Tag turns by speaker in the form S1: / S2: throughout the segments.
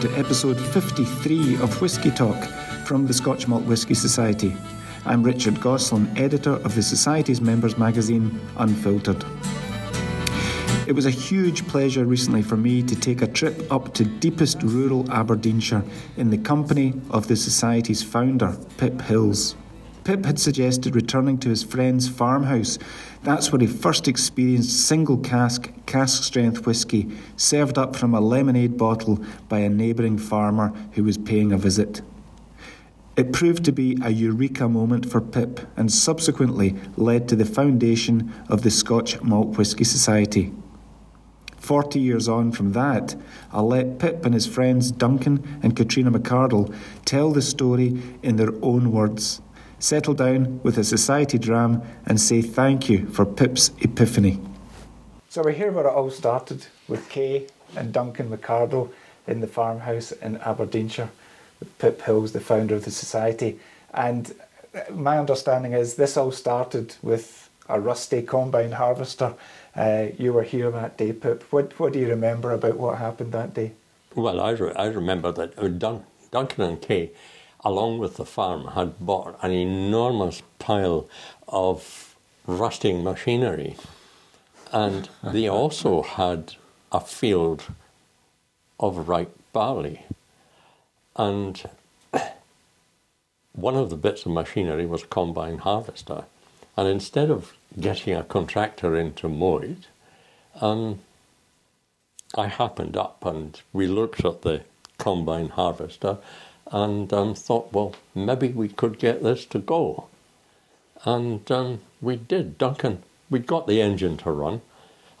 S1: to episode 53 of Whisky Talk from the Scotch Malt Whisky Society. I'm Richard Goslan, editor of the Society's members magazine, Unfiltered. It was a huge pleasure recently for me to take a trip up to deepest rural Aberdeenshire in the company of the Society's founder, Pip Hills. Pip had suggested returning to his friend's farmhouse. That's where he first experienced single cask, cask strength whisky served up from a lemonade bottle by a neighbouring farmer who was paying a visit. It proved to be a eureka moment for Pip and subsequently led to the foundation of the Scotch Malt Whisky Society. Forty years on from that, I'll let Pip and his friends Duncan and Katrina McCardle tell the story in their own words settle down with a society dram, and say thank you for Pip's epiphany. So we're here where it all started with Kay and Duncan McCardle in the farmhouse in Aberdeenshire, with Pip Hills, the founder of the society. And my understanding is this all started with a rusty combine harvester. Uh, you were here that day, Pip. What, what do you remember about what happened that day?
S2: Well, I, re- I remember that uh, Dun- Duncan and Kay along with the farm, had bought an enormous pile of rusting machinery. And they also had a field of ripe barley. And one of the bits of machinery was a combine harvester. And instead of getting a contractor in to mow it, um, I happened up and we looked at the combine harvester and um, thought, well, maybe we could get this to go. And um, we did. Duncan, we got the engine to run,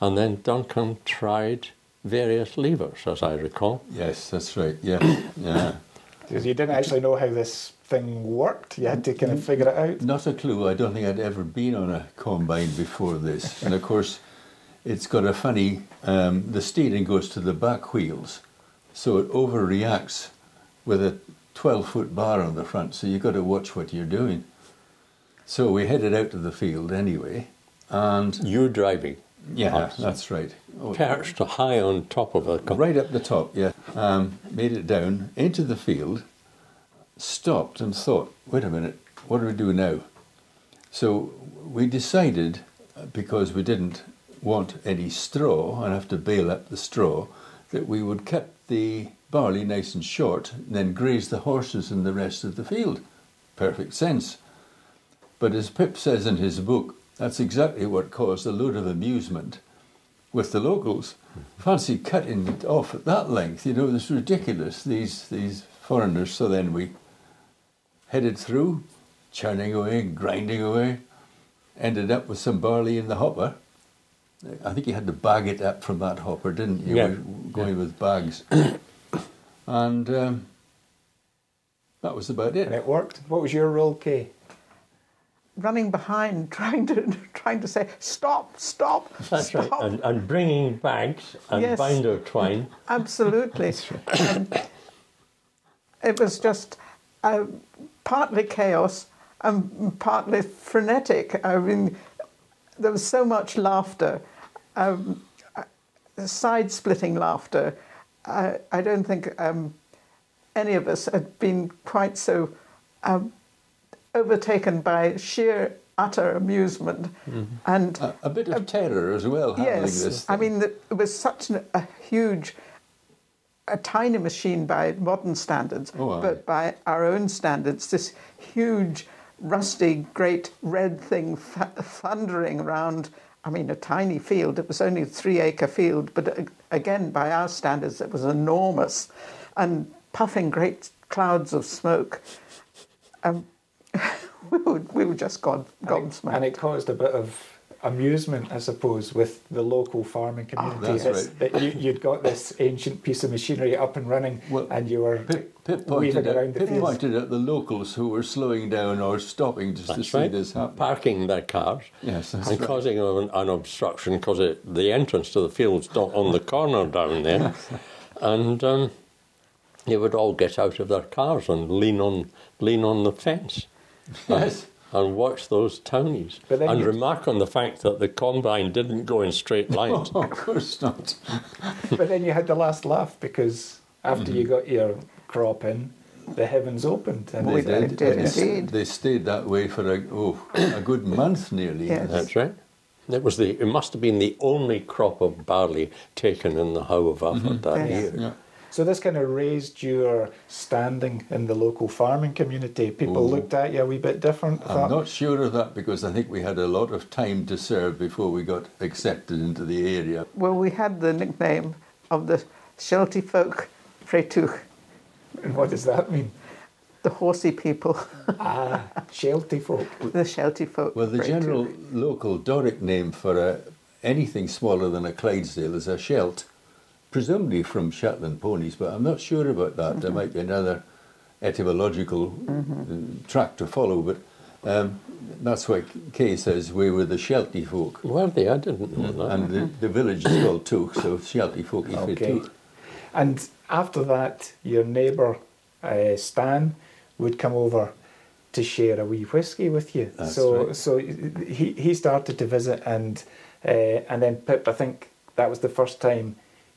S2: and then Duncan tried various levers, as I recall.
S3: Yes, that's right. Yeah, yeah.
S1: Because you didn't actually know how this thing worked. You had to kind of figure it out.
S3: Not a clue. I don't think I'd ever been on a combine before this. and of course, it's got a funny. Um, the steering goes to the back wheels, so it overreacts with a 12 foot bar on the front, so you've got to watch what you're doing. So we headed out to the field anyway, and
S2: you're driving.
S3: Yeah, that's right.
S2: Oh, Perched high on top of a
S3: right up the top. Yeah, um, made it down into the field, stopped and thought, wait a minute, what do we do now? So we decided, because we didn't want any straw and have to bale up the straw, that we would cut the barley nice and short, and then graze the horses in the rest of the field. Perfect sense. But as Pip says in his book, that's exactly what caused a load of amusement with the locals. Fancy cutting it off at that length, you know, it's ridiculous, these, these foreigners. So then we headed through, churning away, grinding away, ended up with some barley in the hopper. I think you had to bag it up from that hopper, didn't you?
S2: Yeah.
S3: going yeah. with bags. and um, that was about it.
S1: And it worked. What was your role, Kay?
S4: Running behind, trying to trying to say stop, stop,
S2: That's
S4: stop.
S2: right. And, and bringing bags and yes, binder twine.
S4: Absolutely. um, it was just uh, partly chaos and partly frenetic. I mean, there was so much laughter, um, uh, side-splitting laughter I, I don't think um, any of us had been quite so um, overtaken by sheer utter amusement mm-hmm. and
S3: a, a, bit of uh, terror as well. Happening this.
S4: Yes, I mean it was such an, a huge, a tiny machine by modern standards, oh, but by our own standards, this huge, rusty, great red thing th- thundering around I mean, a tiny field. It was only a three acre field, but uh, again, by our standards, it was enormous and puffing great clouds of smoke. Um, we, were, we were just gone, gobsmacked.
S1: And it caused a bit of amusement, I suppose, with the local farming ah, community.
S3: That's
S1: right. That you, would got this ancient piece of machinery up and running, well, and you were
S3: Pip, Pip pointed, out, Pip pointed out the locals who were slowing down or stopping just
S2: that's
S3: to see this happen.
S2: Parking their cars.
S3: Yes, and
S2: right. causing an, an obstruction because the entrance to the field's not on the corner down there. and um, they would all get out of their cars and lean on, lean on the fence.
S3: Yes
S2: and watch those townies and remark on the fact that the combine didn't go in straight lines.
S3: Of course not.
S1: but then you had the last laugh because after mm-hmm. you got your crop in, the heavens opened.
S3: And they, they did, did indeed. They stayed that way for a, oh, a good month nearly.
S2: Yes. That's right. It was the. It must have been the only crop of barley taken in the Howe of Alford mm-hmm. that yes. year. Yeah.
S1: So this kind of raised your standing in the local farming community. People oh. looked at you a wee bit different.
S3: I'm thought. not sure of that because I think we had a lot of time to serve before we got accepted into the area.
S4: Well, we had the nickname of the Shelty folk Freituch.
S1: And what does that mean?
S4: The horsey people.
S1: ah, Shelty folk.
S4: The Shelty folk.
S3: Well, the general local Doric name for a, anything smaller than a Clydesdale is a Shelt presumably from Shetland ponies, but I'm not sure about that. Mm-hmm. There might be another etymological mm-hmm. track to follow, but um, that's what Kay says. We were the Sheltie folk.
S2: Were they? I didn't know that.
S3: And the, the village is called Tuch, so Shelty folk. Is okay.
S1: And after that, your neighbour uh, Stan would come over to share a wee whiskey with you.
S3: That's
S1: so,
S3: right.
S1: so he he started to visit, and uh, and then Pip, I think that was the first time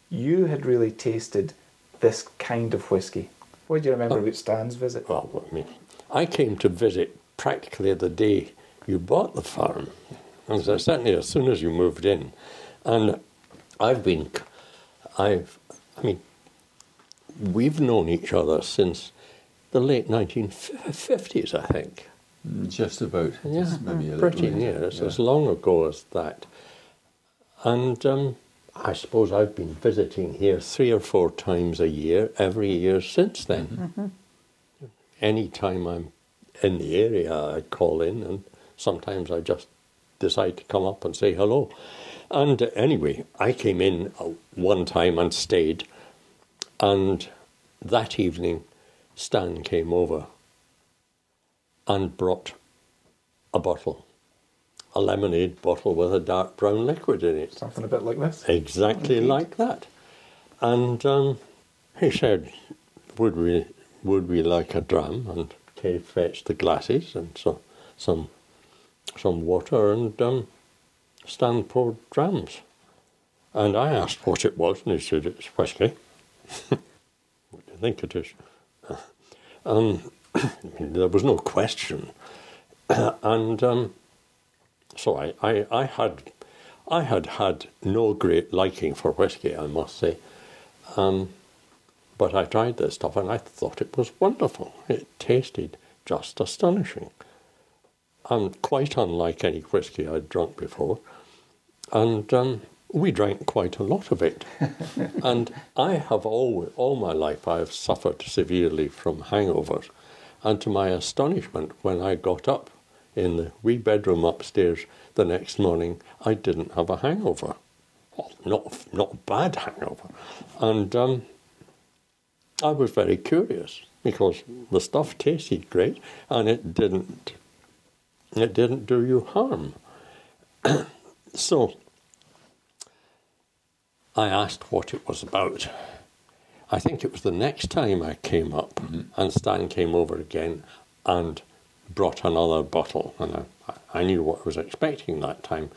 S1: you had really tasted this kind of whiskey. What do you remember uh, about Stan's visit?
S2: Well, I mean, I came to visit practically the day you bought the farm. And so certainly as soon as you moved in. And I've been, I've, I mean, we've known each other since the late 1950s, I think.
S3: Just about.
S2: Yeah,
S3: just maybe
S2: a pretty near. It's yeah. as long ago as that. And um, I suppose I've been visiting here three or four times a year, every year since then. Mm-hmm. mm-hmm. Any time I'm in the area, I call in, and sometimes I just decide to come up and say hello. And anyway, I came in uh, one time and stayed, and that evening, Stan came over and brought a bottle a lemonade bottle with a dark brown liquid in it.
S1: Something a bit like this?
S2: Exactly Indeed. like that. And um, he said, would we, would we like a dram? And Kay fetched the glasses and so, some, some water and um, Stan poured drams. And I asked what it was, and he said, it's whiskey. what do you think it is? Um, there was no question. and um, so I, I, I had I had had no great liking for whiskey, I must say. Um, but I tried this stuff and I thought it was wonderful. It tasted just astonishing. And quite unlike any whiskey I'd drunk before. And um, we drank quite a lot of it. and I have always, all my life, I have suffered severely from hangovers. And to my astonishment, when I got up in the wee bedroom upstairs the next morning, I didn't have a hangover. Well, not, not a bad hangover. And um, I was very curious because the stuff tasted great and it didn't, it didn't do you harm. so I asked what it was about. I think it was the next time I came up, mm-hmm. and Stan came over again and brought another bottle, and I, I knew what I was expecting that time.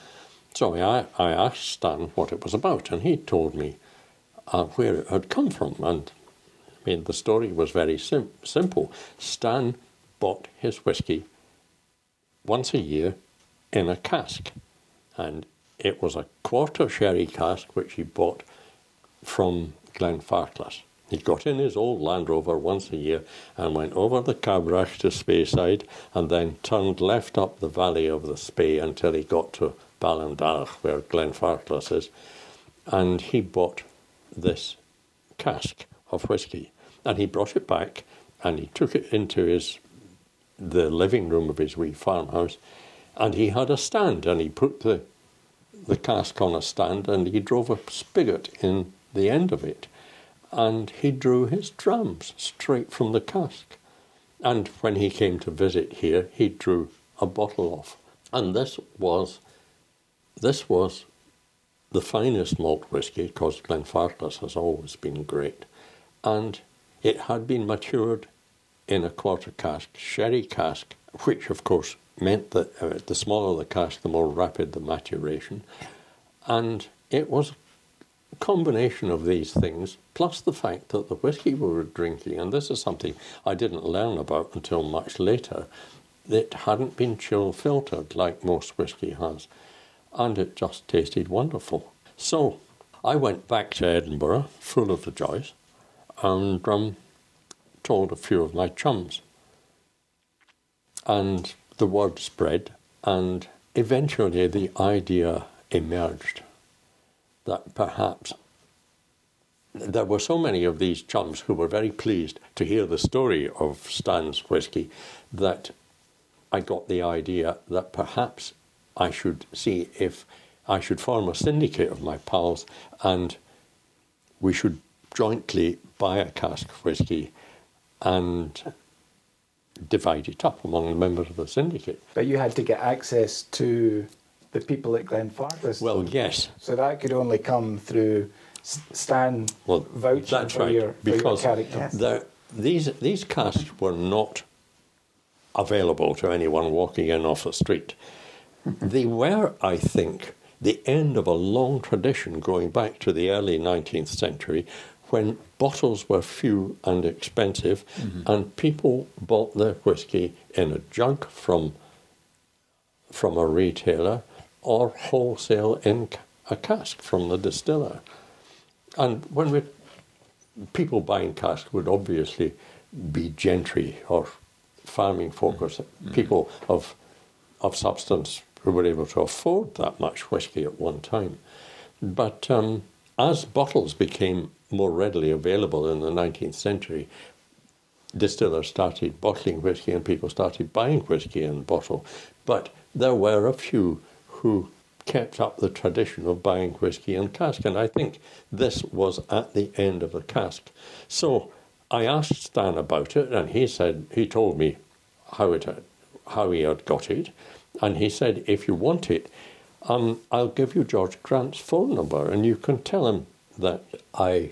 S2: So I, I asked Stan what it was about, and he told me uh, where it had come from. And I mean, the story was very sim- simple. Stan bought his whiskey once a year in a cask, and it was a quarter sherry cask which he bought from Glenfarclas. He got in his old Land Rover once a year and went over the Cabrach to Speyside and then turned left up the valley of the Spey until he got to Ballindalloch, where Glenfarclas is. And he bought this cask of whisky and he brought it back and he took it into his the living room of his wee farmhouse and he had a stand and he put the the cask on a stand and he drove a spigot in the end of it and he drew his drams straight from the cask. And when he came to visit here, he drew a bottle off. And this was this was the finest malt whisky, because Glenfarclas has always been great. And it had been matured in a quarter cask, sherry cask, which of course meant that uh, the smaller the cask, the more rapid the maturation. And it was combination of these things, plus the fact that the whisky we were drinking, and this is something I didn't learn about until much later, it hadn't been chill filtered like most whisky has, and it just tasted wonderful. So I went back to Edinburgh, full of the joys, and um, told a few of my chums. And the word spread, and eventually the idea emerged that perhaps there were so many of these chums who were very pleased to hear the story of Stan's whisky that I got the idea that perhaps I should see if I should form a syndicate of my pals and we should jointly buy a cask of whisky and divide it up among the members of the syndicate.
S1: But you had to get access to the people at Glenfarclas.
S2: Well, yes.
S1: So that could only come through Stan well, vouching
S2: that's
S1: for,
S2: right,
S1: your, for your character.
S2: The, these, these casks were not available to anyone walking in off the street. they were, I think, the end of a long tradition going back to the early 19th century when bottles were few and expensive mm-hmm. and people bought their whisky in a jug from, from a retailer or wholesale in a cask from the distiller. And when we people buying casks would obviously be gentry or farming folk or mm-hmm. people of of substance who were able to afford that much whisky at one time. But um, as bottles became more readily available in the 19th century, distillers started bottling whisky and people started buying whisky in bottle. But there were a few who kept up the tradition of buying whisky in cask, and I think this was at the end of the cask. So I asked Stan about it, and he said he told me how it had, how he had got it, and he said if you want it, um, I'll give you George Grant's phone number, and you can tell him that I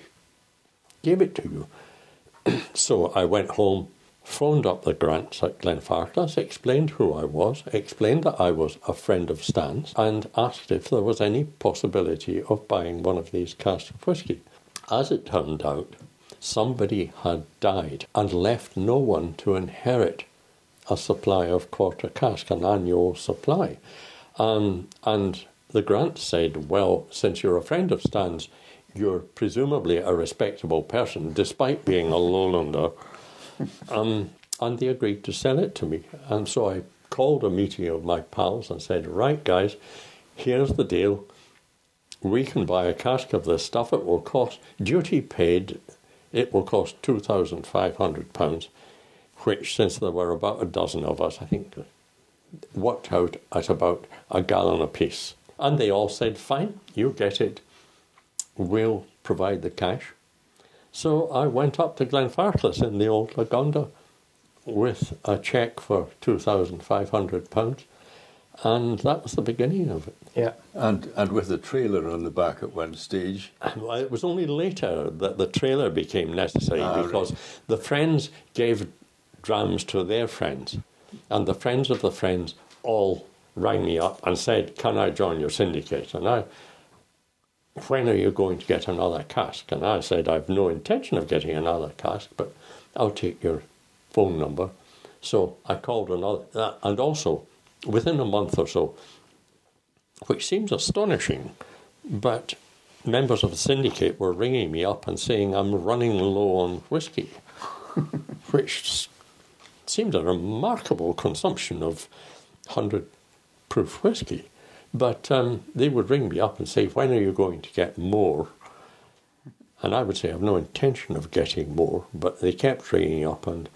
S2: gave it to you. so I went home phoned up the Grants at Glenfarclas, explained who I was, explained that I was a friend of Stan's, and asked if there was any possibility of buying one of these casks of whisky. As it turned out, somebody had died and left no one to inherit a supply of quarter cask, an annual supply. Um, and the Grant said, Well, since you're a friend of Stan's, you're presumably a respectable person, despite being a lowlander um, and they agreed to sell it to me. And so I called a meeting of my pals and said, Right, guys, here's the deal. We can buy a cask of this stuff. It will cost, duty paid, it will cost £2,500, which, since there were about a dozen of us, I think worked out at about a gallon apiece. And they all said, Fine, you get it. We'll provide the cash. So I went up to Glenfarclas in the old Lagonda with a cheque for £2,500 and that was the beginning of it.
S1: Yeah.
S3: And and with the trailer on the back at one stage.
S2: Well, it was only later that the trailer became necessary ah, because right. the friends gave drums to their friends, and the friends of the friends all rang me up and said, "Can I join your syndicate?" And I when are you going to get another cask? And I said, I've no intention of getting another cask, but I'll take your phone number. So I called another, uh, and also within a month or so, which seems astonishing, but members of the syndicate were ringing me up and saying I'm running low on whiskey, which seemed a remarkable consumption of 100 proof whiskey. But um, they would ring me up and say, When are you going to get more? And I would say, I have no intention of getting more. But they kept ringing up, and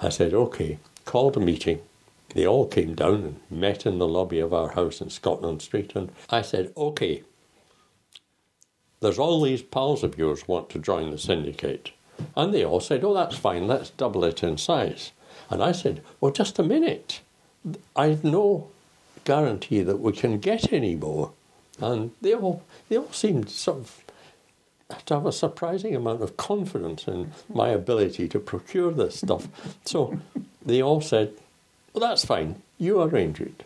S2: I said, OK, called a meeting. They all came down and met in the lobby of our house in Scotland Street. And I said, OK, there's all these pals of yours want to join the syndicate. And they all said, Oh, that's fine, let's double it in size. And I said, Well, just a minute. I know guarantee that we can get any more. And they all, they all seemed sort of to have a surprising amount of confidence in my ability to procure this stuff. So they all said, Well, that's fine, you arrange it.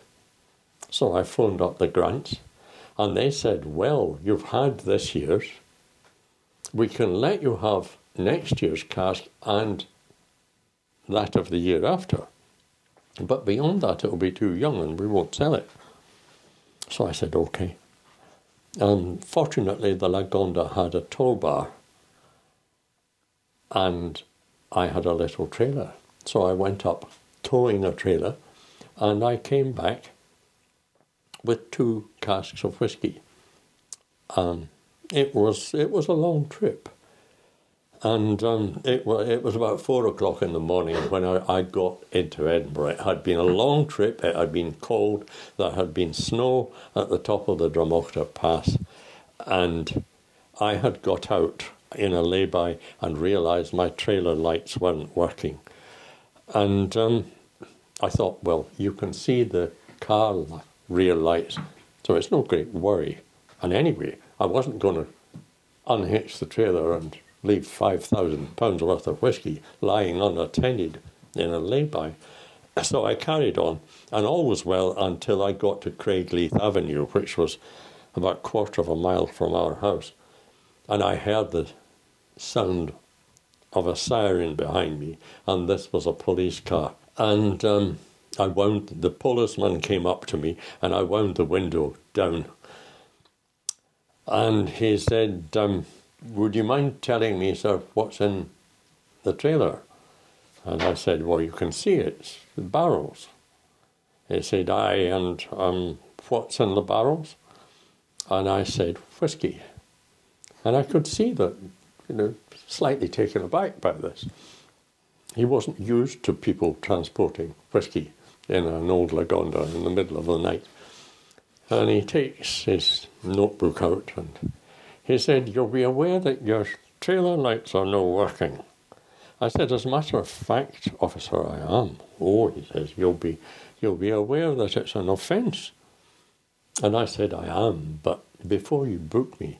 S2: So I phoned up the grants and they said, Well, you've had this year's, we can let you have next year's cask and that of the year after. But beyond that, it'll be too young and we won't sell it. So I said, okay. And fortunately, the Lagonda had a tow bar and I had a little trailer. So I went up towing a trailer and I came back with two casks of whiskey. Um, it was it was a long trip, and um, it was it was about four o'clock in the morning when I, I got into Edinburgh. It had been a long trip. It had been cold. There had been snow at the top of the Drumochter Pass, and I had got out in a lay-by and realised my trailer lights weren't working, and um, I thought, well, you can see the car rear lights, so it's no great worry. And anyway, I wasn't going to unhitch the trailer and leave £5,000 worth of whisky lying unattended in a lay-by. So I carried on, and all was well until I got to Craigleith Avenue, which was about a quarter of a mile from our house. And I heard the sound of a siren behind me, and this was a police car. And um, I wound, the policeman came up to me, and I wound the window down and he said, um, Would you mind telling me, sir, what's in the trailer? And I said, Well, you can see it's the barrels. He said, Aye, and um, what's in the barrels? And I said, Whiskey. And I could see that, you know, slightly taken aback by this. He wasn't used to people transporting whiskey in an old Lagonda in the middle of the night. And he takes his notebook out and he said, You'll be aware that your trailer lights are not working. I said, As a matter of fact, officer, I am. Oh, he says, You'll be, you'll be aware that it's an offence. And I said, I am, but before you book me,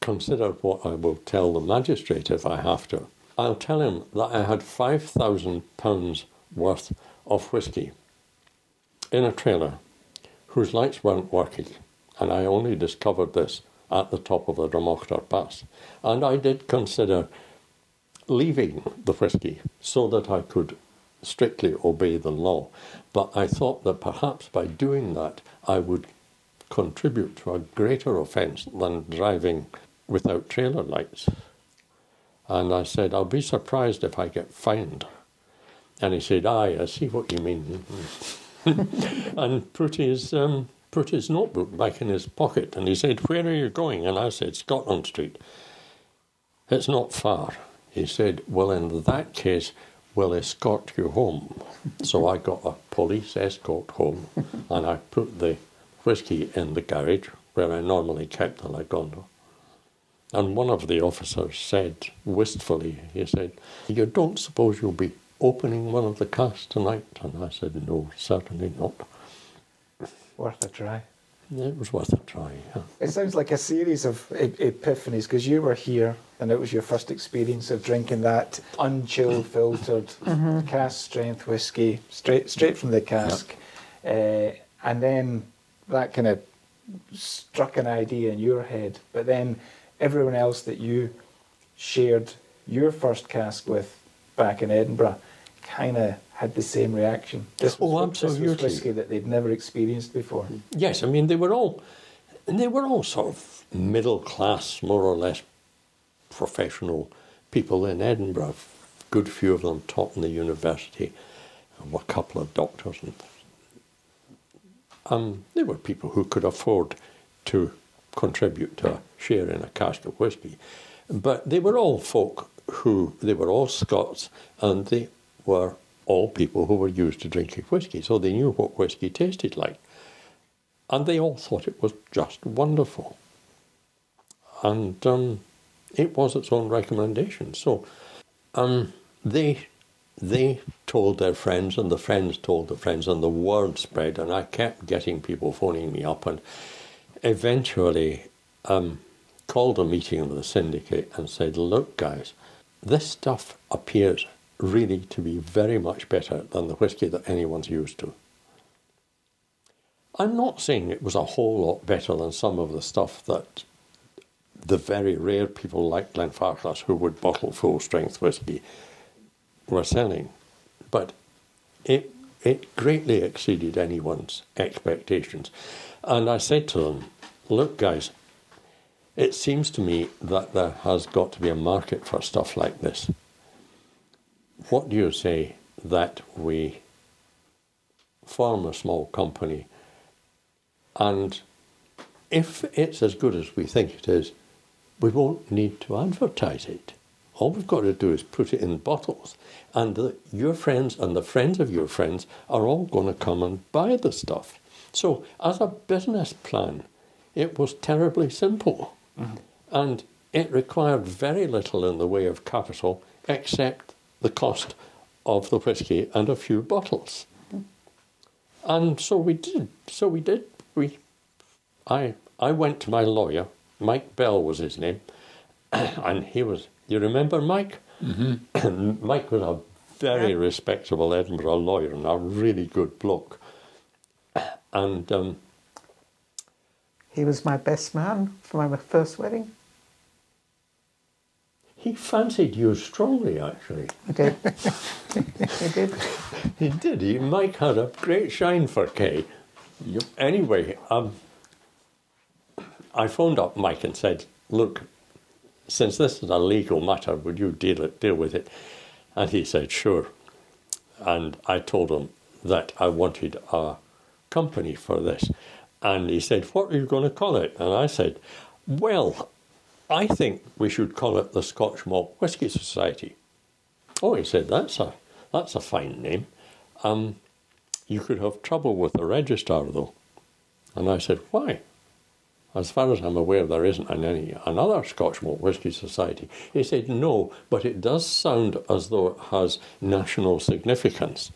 S2: consider what I will tell the magistrate if I have to. I'll tell him that I had £5,000 worth of whisky in a trailer whose lights weren't working. And I only discovered this at the top of the Drumochter Pass. And I did consider leaving the whisky so that I could strictly obey the law. But I thought that perhaps by doing that, I would contribute to a greater offence than driving without trailer lights. And I said, I'll be surprised if I get fined. And he said, Aye, I see what you mean. and put um, put his notebook back in his pocket, and he said, "Where are you going?" And I said, "Scotland Street." It's not far. He said, "Well, in that case, we'll escort you home." so I got a police escort home, and I put the whisky in the garage where I normally kept the Lagonda. And one of the officers said wistfully, he said, You don't suppose you'll be opening one of the casks tonight? And I said, no, certainly not.
S1: Worth a try.
S2: It was worth a try, yeah.
S1: It sounds like a series of epiphanies because you were here and it was your first experience of drinking that unchilled, filtered, mm-hmm. cask strength whiskey straight straight from the cask. Yep. Uh, and then that kind of struck an idea in your head. But then everyone else that you shared your first cask with back in Edinburgh kind of had the same reaction. This was,
S2: oh, absolutely.
S1: This was whiskey that they'd never experienced before.
S2: Yes, I mean they were all, they were all sort of middle class, more or less, professional people in Edinburgh. A good few of them taught in the university, a couple of doctors, and um, they were people who could afford to contribute to a share in a cask of whisky. But they were all folk who they were all Scots and they were all people who were used to drinking whisky, so they knew what whisky tasted like. And they all thought it was just wonderful. And um, it was its own recommendation. So um, they they told their friends, and the friends told the friends, and the word spread. And I kept getting people phoning me up, and eventually um, called a meeting of the syndicate and said, "Look, guys, this stuff appears really to be very much better than the whisky that anyone's used to. I'm not saying it was a whole lot better than some of the stuff that the very rare people like Glenfarclas who would bottle full strength whisky were selling. But it, it greatly exceeded anyone's expectations. And I said to them, look, guys, it seems to me that there has got to be a market for stuff like this. What do you say that we form a small company and if it's as good as we think it is, we won't need to advertise it. All we've got to do is put it in bottles, and the, your friends and the friends of your friends are all going to come and buy the stuff. So, as a business plan, it was terribly simple. Mm-hmm. And it required very little in the way of capital except the cost of the whisky and a few bottles. And so we did. So we did. We, I, I went to my lawyer. Mike Bell was his name, and he was. You remember Mike? Mm-hmm. Mike was a very yeah. respectable Edinburgh lawyer and a really good bloke. And um,
S4: he was my best man for my first wedding.
S2: He fancied you strongly, actually.
S4: He did. he did.
S2: He did. He, Mike had a great shine for Kay. Yep. Anyway, um, I phoned up Mike and said, "Look, since this is a legal matter, would you deal it, deal with it?" And he said, "Sure." And I told him that I wanted a company for this. And he said, What are you going to call it? And I said, Well, I think we should call it the Scotch Malt Whisky Society. Oh, he said, That's a, that's a fine name. Um, you could have trouble with the registrar, though. And I said, Why? As far as I'm aware, there isn't any another Scotch Malt Whisky Society. He said, No, but it does sound as though it has national significance.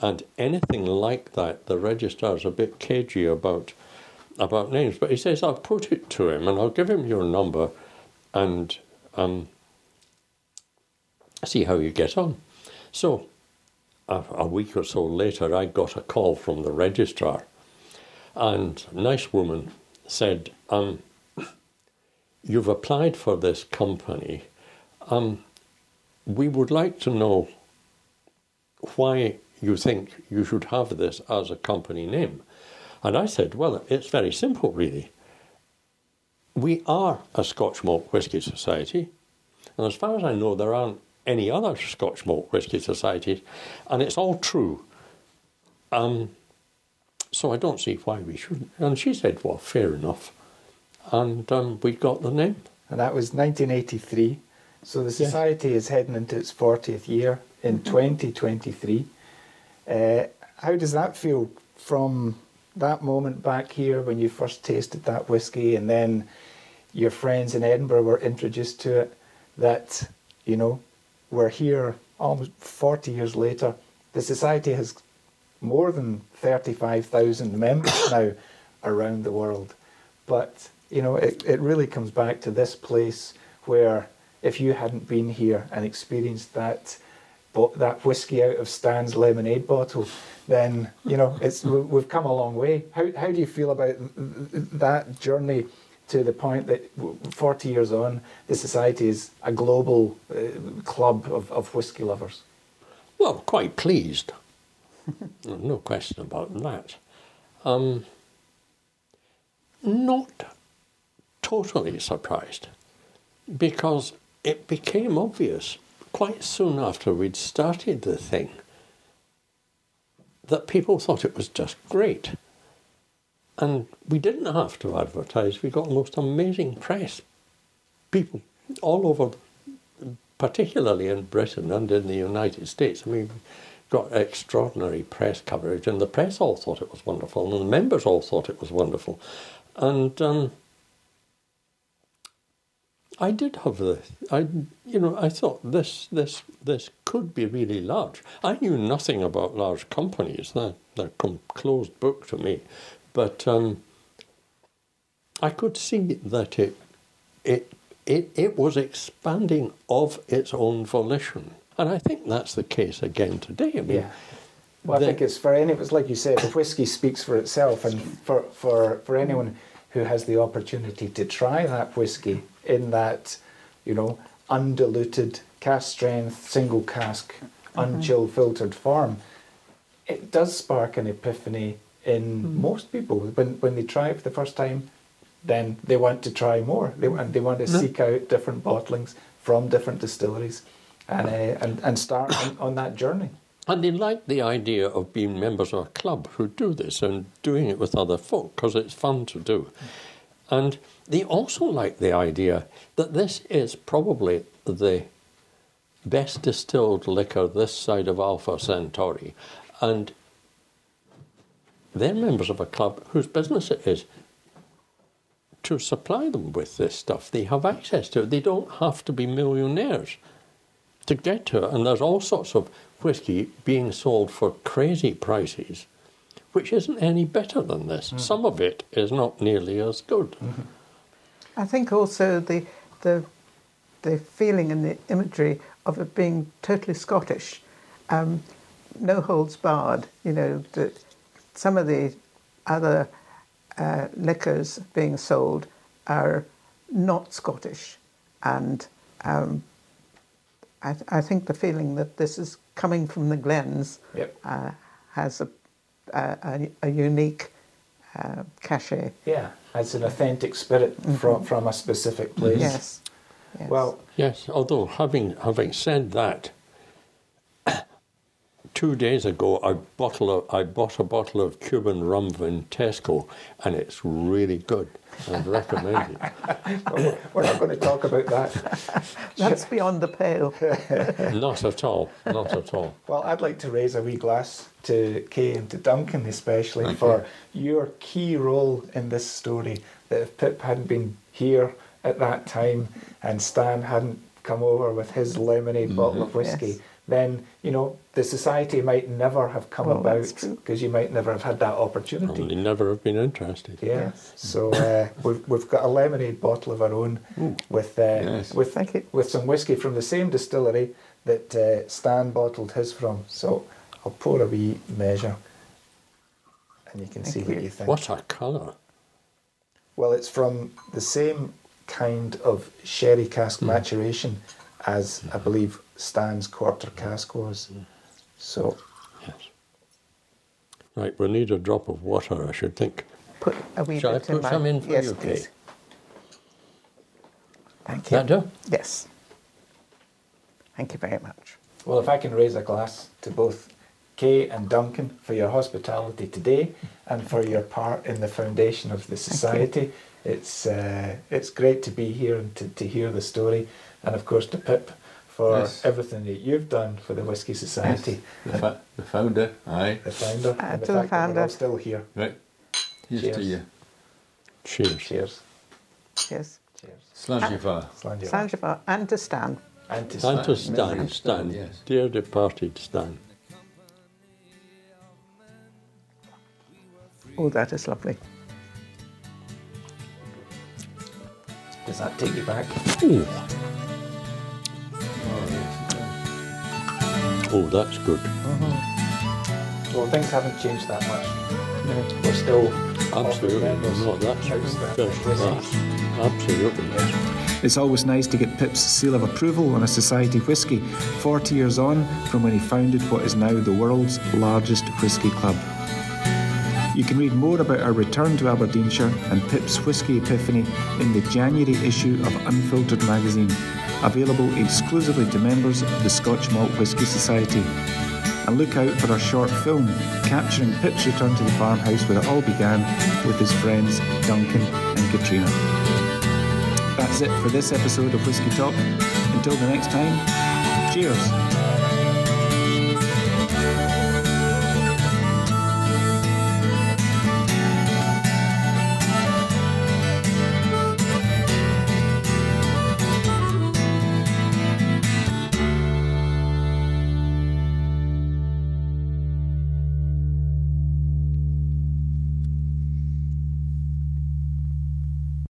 S2: And anything like that, the registrar's a bit cagey about about names, but he says, I'll put it to him and I'll give him your number and um, see how you get on. So, a, a, week or so later, I got a call from the registrar, and a nice woman said, um, You've applied for this company. Um, we would like to know why you think you should have this as a company name. And I said, well, it's very simple, really. We are a Scotch Malt Whisky Society, and as far as I know, there aren't any other Scotch Malt Whisky Societies, and it's all true. Um, so I don't see why we shouldn't. And she said, well, fair enough. And um, we got the name.
S1: And that was 1983. So the society yeah. is heading into its 40th year in mm-hmm. 2023. Uh, how does that feel from that moment back here when you first tasted that whiskey and then your friends in Edinburgh were introduced to it that, you know, we're here almost 40 years later. The society has more than 35,000 members now around the world. But, you know, it, it really comes back to this place where if you hadn't been here and experienced that, that whiskey out of Stan's lemonade bottle, then you know it's we've come a long way. How how do you feel about that journey to the point that 40 years on, the society is a global uh, club of, of whiskey lovers?
S2: Well, quite pleased. no question about that. Um, not totally surprised because it became obvious quite soon after we'd started the thing that people thought it was just great. And we didn't have to advertise. We got the most amazing press. People all over, particularly in Britain and in the United States. I mean, got extraordinary press coverage, and the press all thought it was wonderful, and the members all thought it was wonderful. And um, I did have the, I, you know, I thought this, this, this could be really large. I knew nothing about large companies; they're, they're closed book to me. But um, I could see that it, it, it, it was expanding of its own volition, and I think that's the case again today. I
S1: mean, yeah. Well, I think it's for any. It's like you said, the whiskey speaks for itself, and for, for, for anyone who has the opportunity to try that whiskey in that, you know, undiluted cask strength, single cask, mm-hmm. unchilled filtered form, it does spark an epiphany in mm-hmm. most people. When, when they try it for the first time, then they want to try more. They, and they want to mm-hmm. seek out different bottlings from different distilleries and, uh, and, and start on, on that journey.
S2: And they like the idea of being members of a club who do this and doing it with other folk because it's fun to do. Mm. And they also like the idea that this is probably the best distilled liquor this side of Alpha Centauri. And they're members of a club whose business it is to supply them with this stuff. They have access to it. They don't have to be millionaires to get to it. And there's all sorts of whisky being sold for crazy prices, which isn't any better than this. Mm. Some of it is not nearly as good. Mm-hmm.
S4: I think also the the the feeling and the imagery of it being totally Scottish, um, no holds barred. You know that some of the other uh, liquors being sold are not Scottish, and um, I, I, think the feeling that this is coming from the Glens
S1: yep.
S4: uh, has a, a, a unique uh, cachet.
S1: Yeah, has an authentic spirit mm-hmm. from, from a specific place.
S4: Yes.
S1: yes. Well,
S2: yes. Although having having said that, two days ago I bottle of, I bought a bottle of Cuban rum in Tesco, and it's really good. I'd recommend
S1: it. We're not going to talk about that.
S4: That's beyond the pale.
S2: not at all. Not at all.
S1: Well, I'd like to raise a wee glass to Kay and to Duncan, especially Thank for you. your key role in this story. That if Pip hadn't been here at that time and Stan hadn't come over with his lemonade mm-hmm. bottle of whiskey. Yes then you know the society might never have come well, about because you might never have had that opportunity.
S2: Well, never have been interested.
S1: Yeah. Yes. So uh, we've we've got a lemonade bottle of our own Ooh. with uh, yes. with with some whiskey from the same distillery that uh, Stan bottled his from. So I'll pour a wee measure, and you can Thank see you. what you think.
S2: What a colour!
S1: Well, it's from the same kind of sherry cask mm. maturation as I believe Stan's quarter cask was. So.
S2: Yes. Right, we'll need a drop of water, I should think.
S4: Put a wee
S2: Shall
S4: bit
S2: I put
S4: in
S2: some in for
S4: yes,
S2: you,
S4: Kate? Thank you.
S2: That do?
S4: Yes. Thank you very much.
S1: Well, if I can raise a glass to both Kay and Duncan for your hospitality today and for your part in the foundation of the society. It's uh, it's great to be here and to, to hear the story, and of course to Pip for yes. everything that you've done for the Whisky Society.
S3: Yes. The, fa- the, founder, aye.
S1: The founder.
S4: Uh,
S1: and
S4: the, the founder.
S1: still here.
S3: Right. Cheers,
S1: Cheers.
S3: to you.
S2: Cheers.
S1: Cheers.
S4: Cheers.
S1: Cheers.
S3: Slàinte mhath.
S4: Slanjivar. And to Stan.
S1: And to Stan.
S2: And to Stan. Stan. Yes. Dear departed Stan.
S4: Oh, that is lovely.
S1: Does that take you back?
S2: Ooh. Oh, that's good.
S1: Mm-hmm. Well, things haven't changed that much. No. We're still
S2: absolutely no. That's first class. Absolutely. Yes.
S5: It's always nice to get Pip's seal of approval on a society whisky, 40 years on from when he founded what is now the world's largest whisky club. You can read more about our return to Aberdeenshire and Pip's Whisky Epiphany in the January issue of Unfiltered magazine available exclusively to members of the Scotch Malt Whisky Society. And look out for our short film capturing Pip's return to the farmhouse where it all began with his friends Duncan and Katrina. That's it for this episode of Whisky Talk. Until the next time, cheers.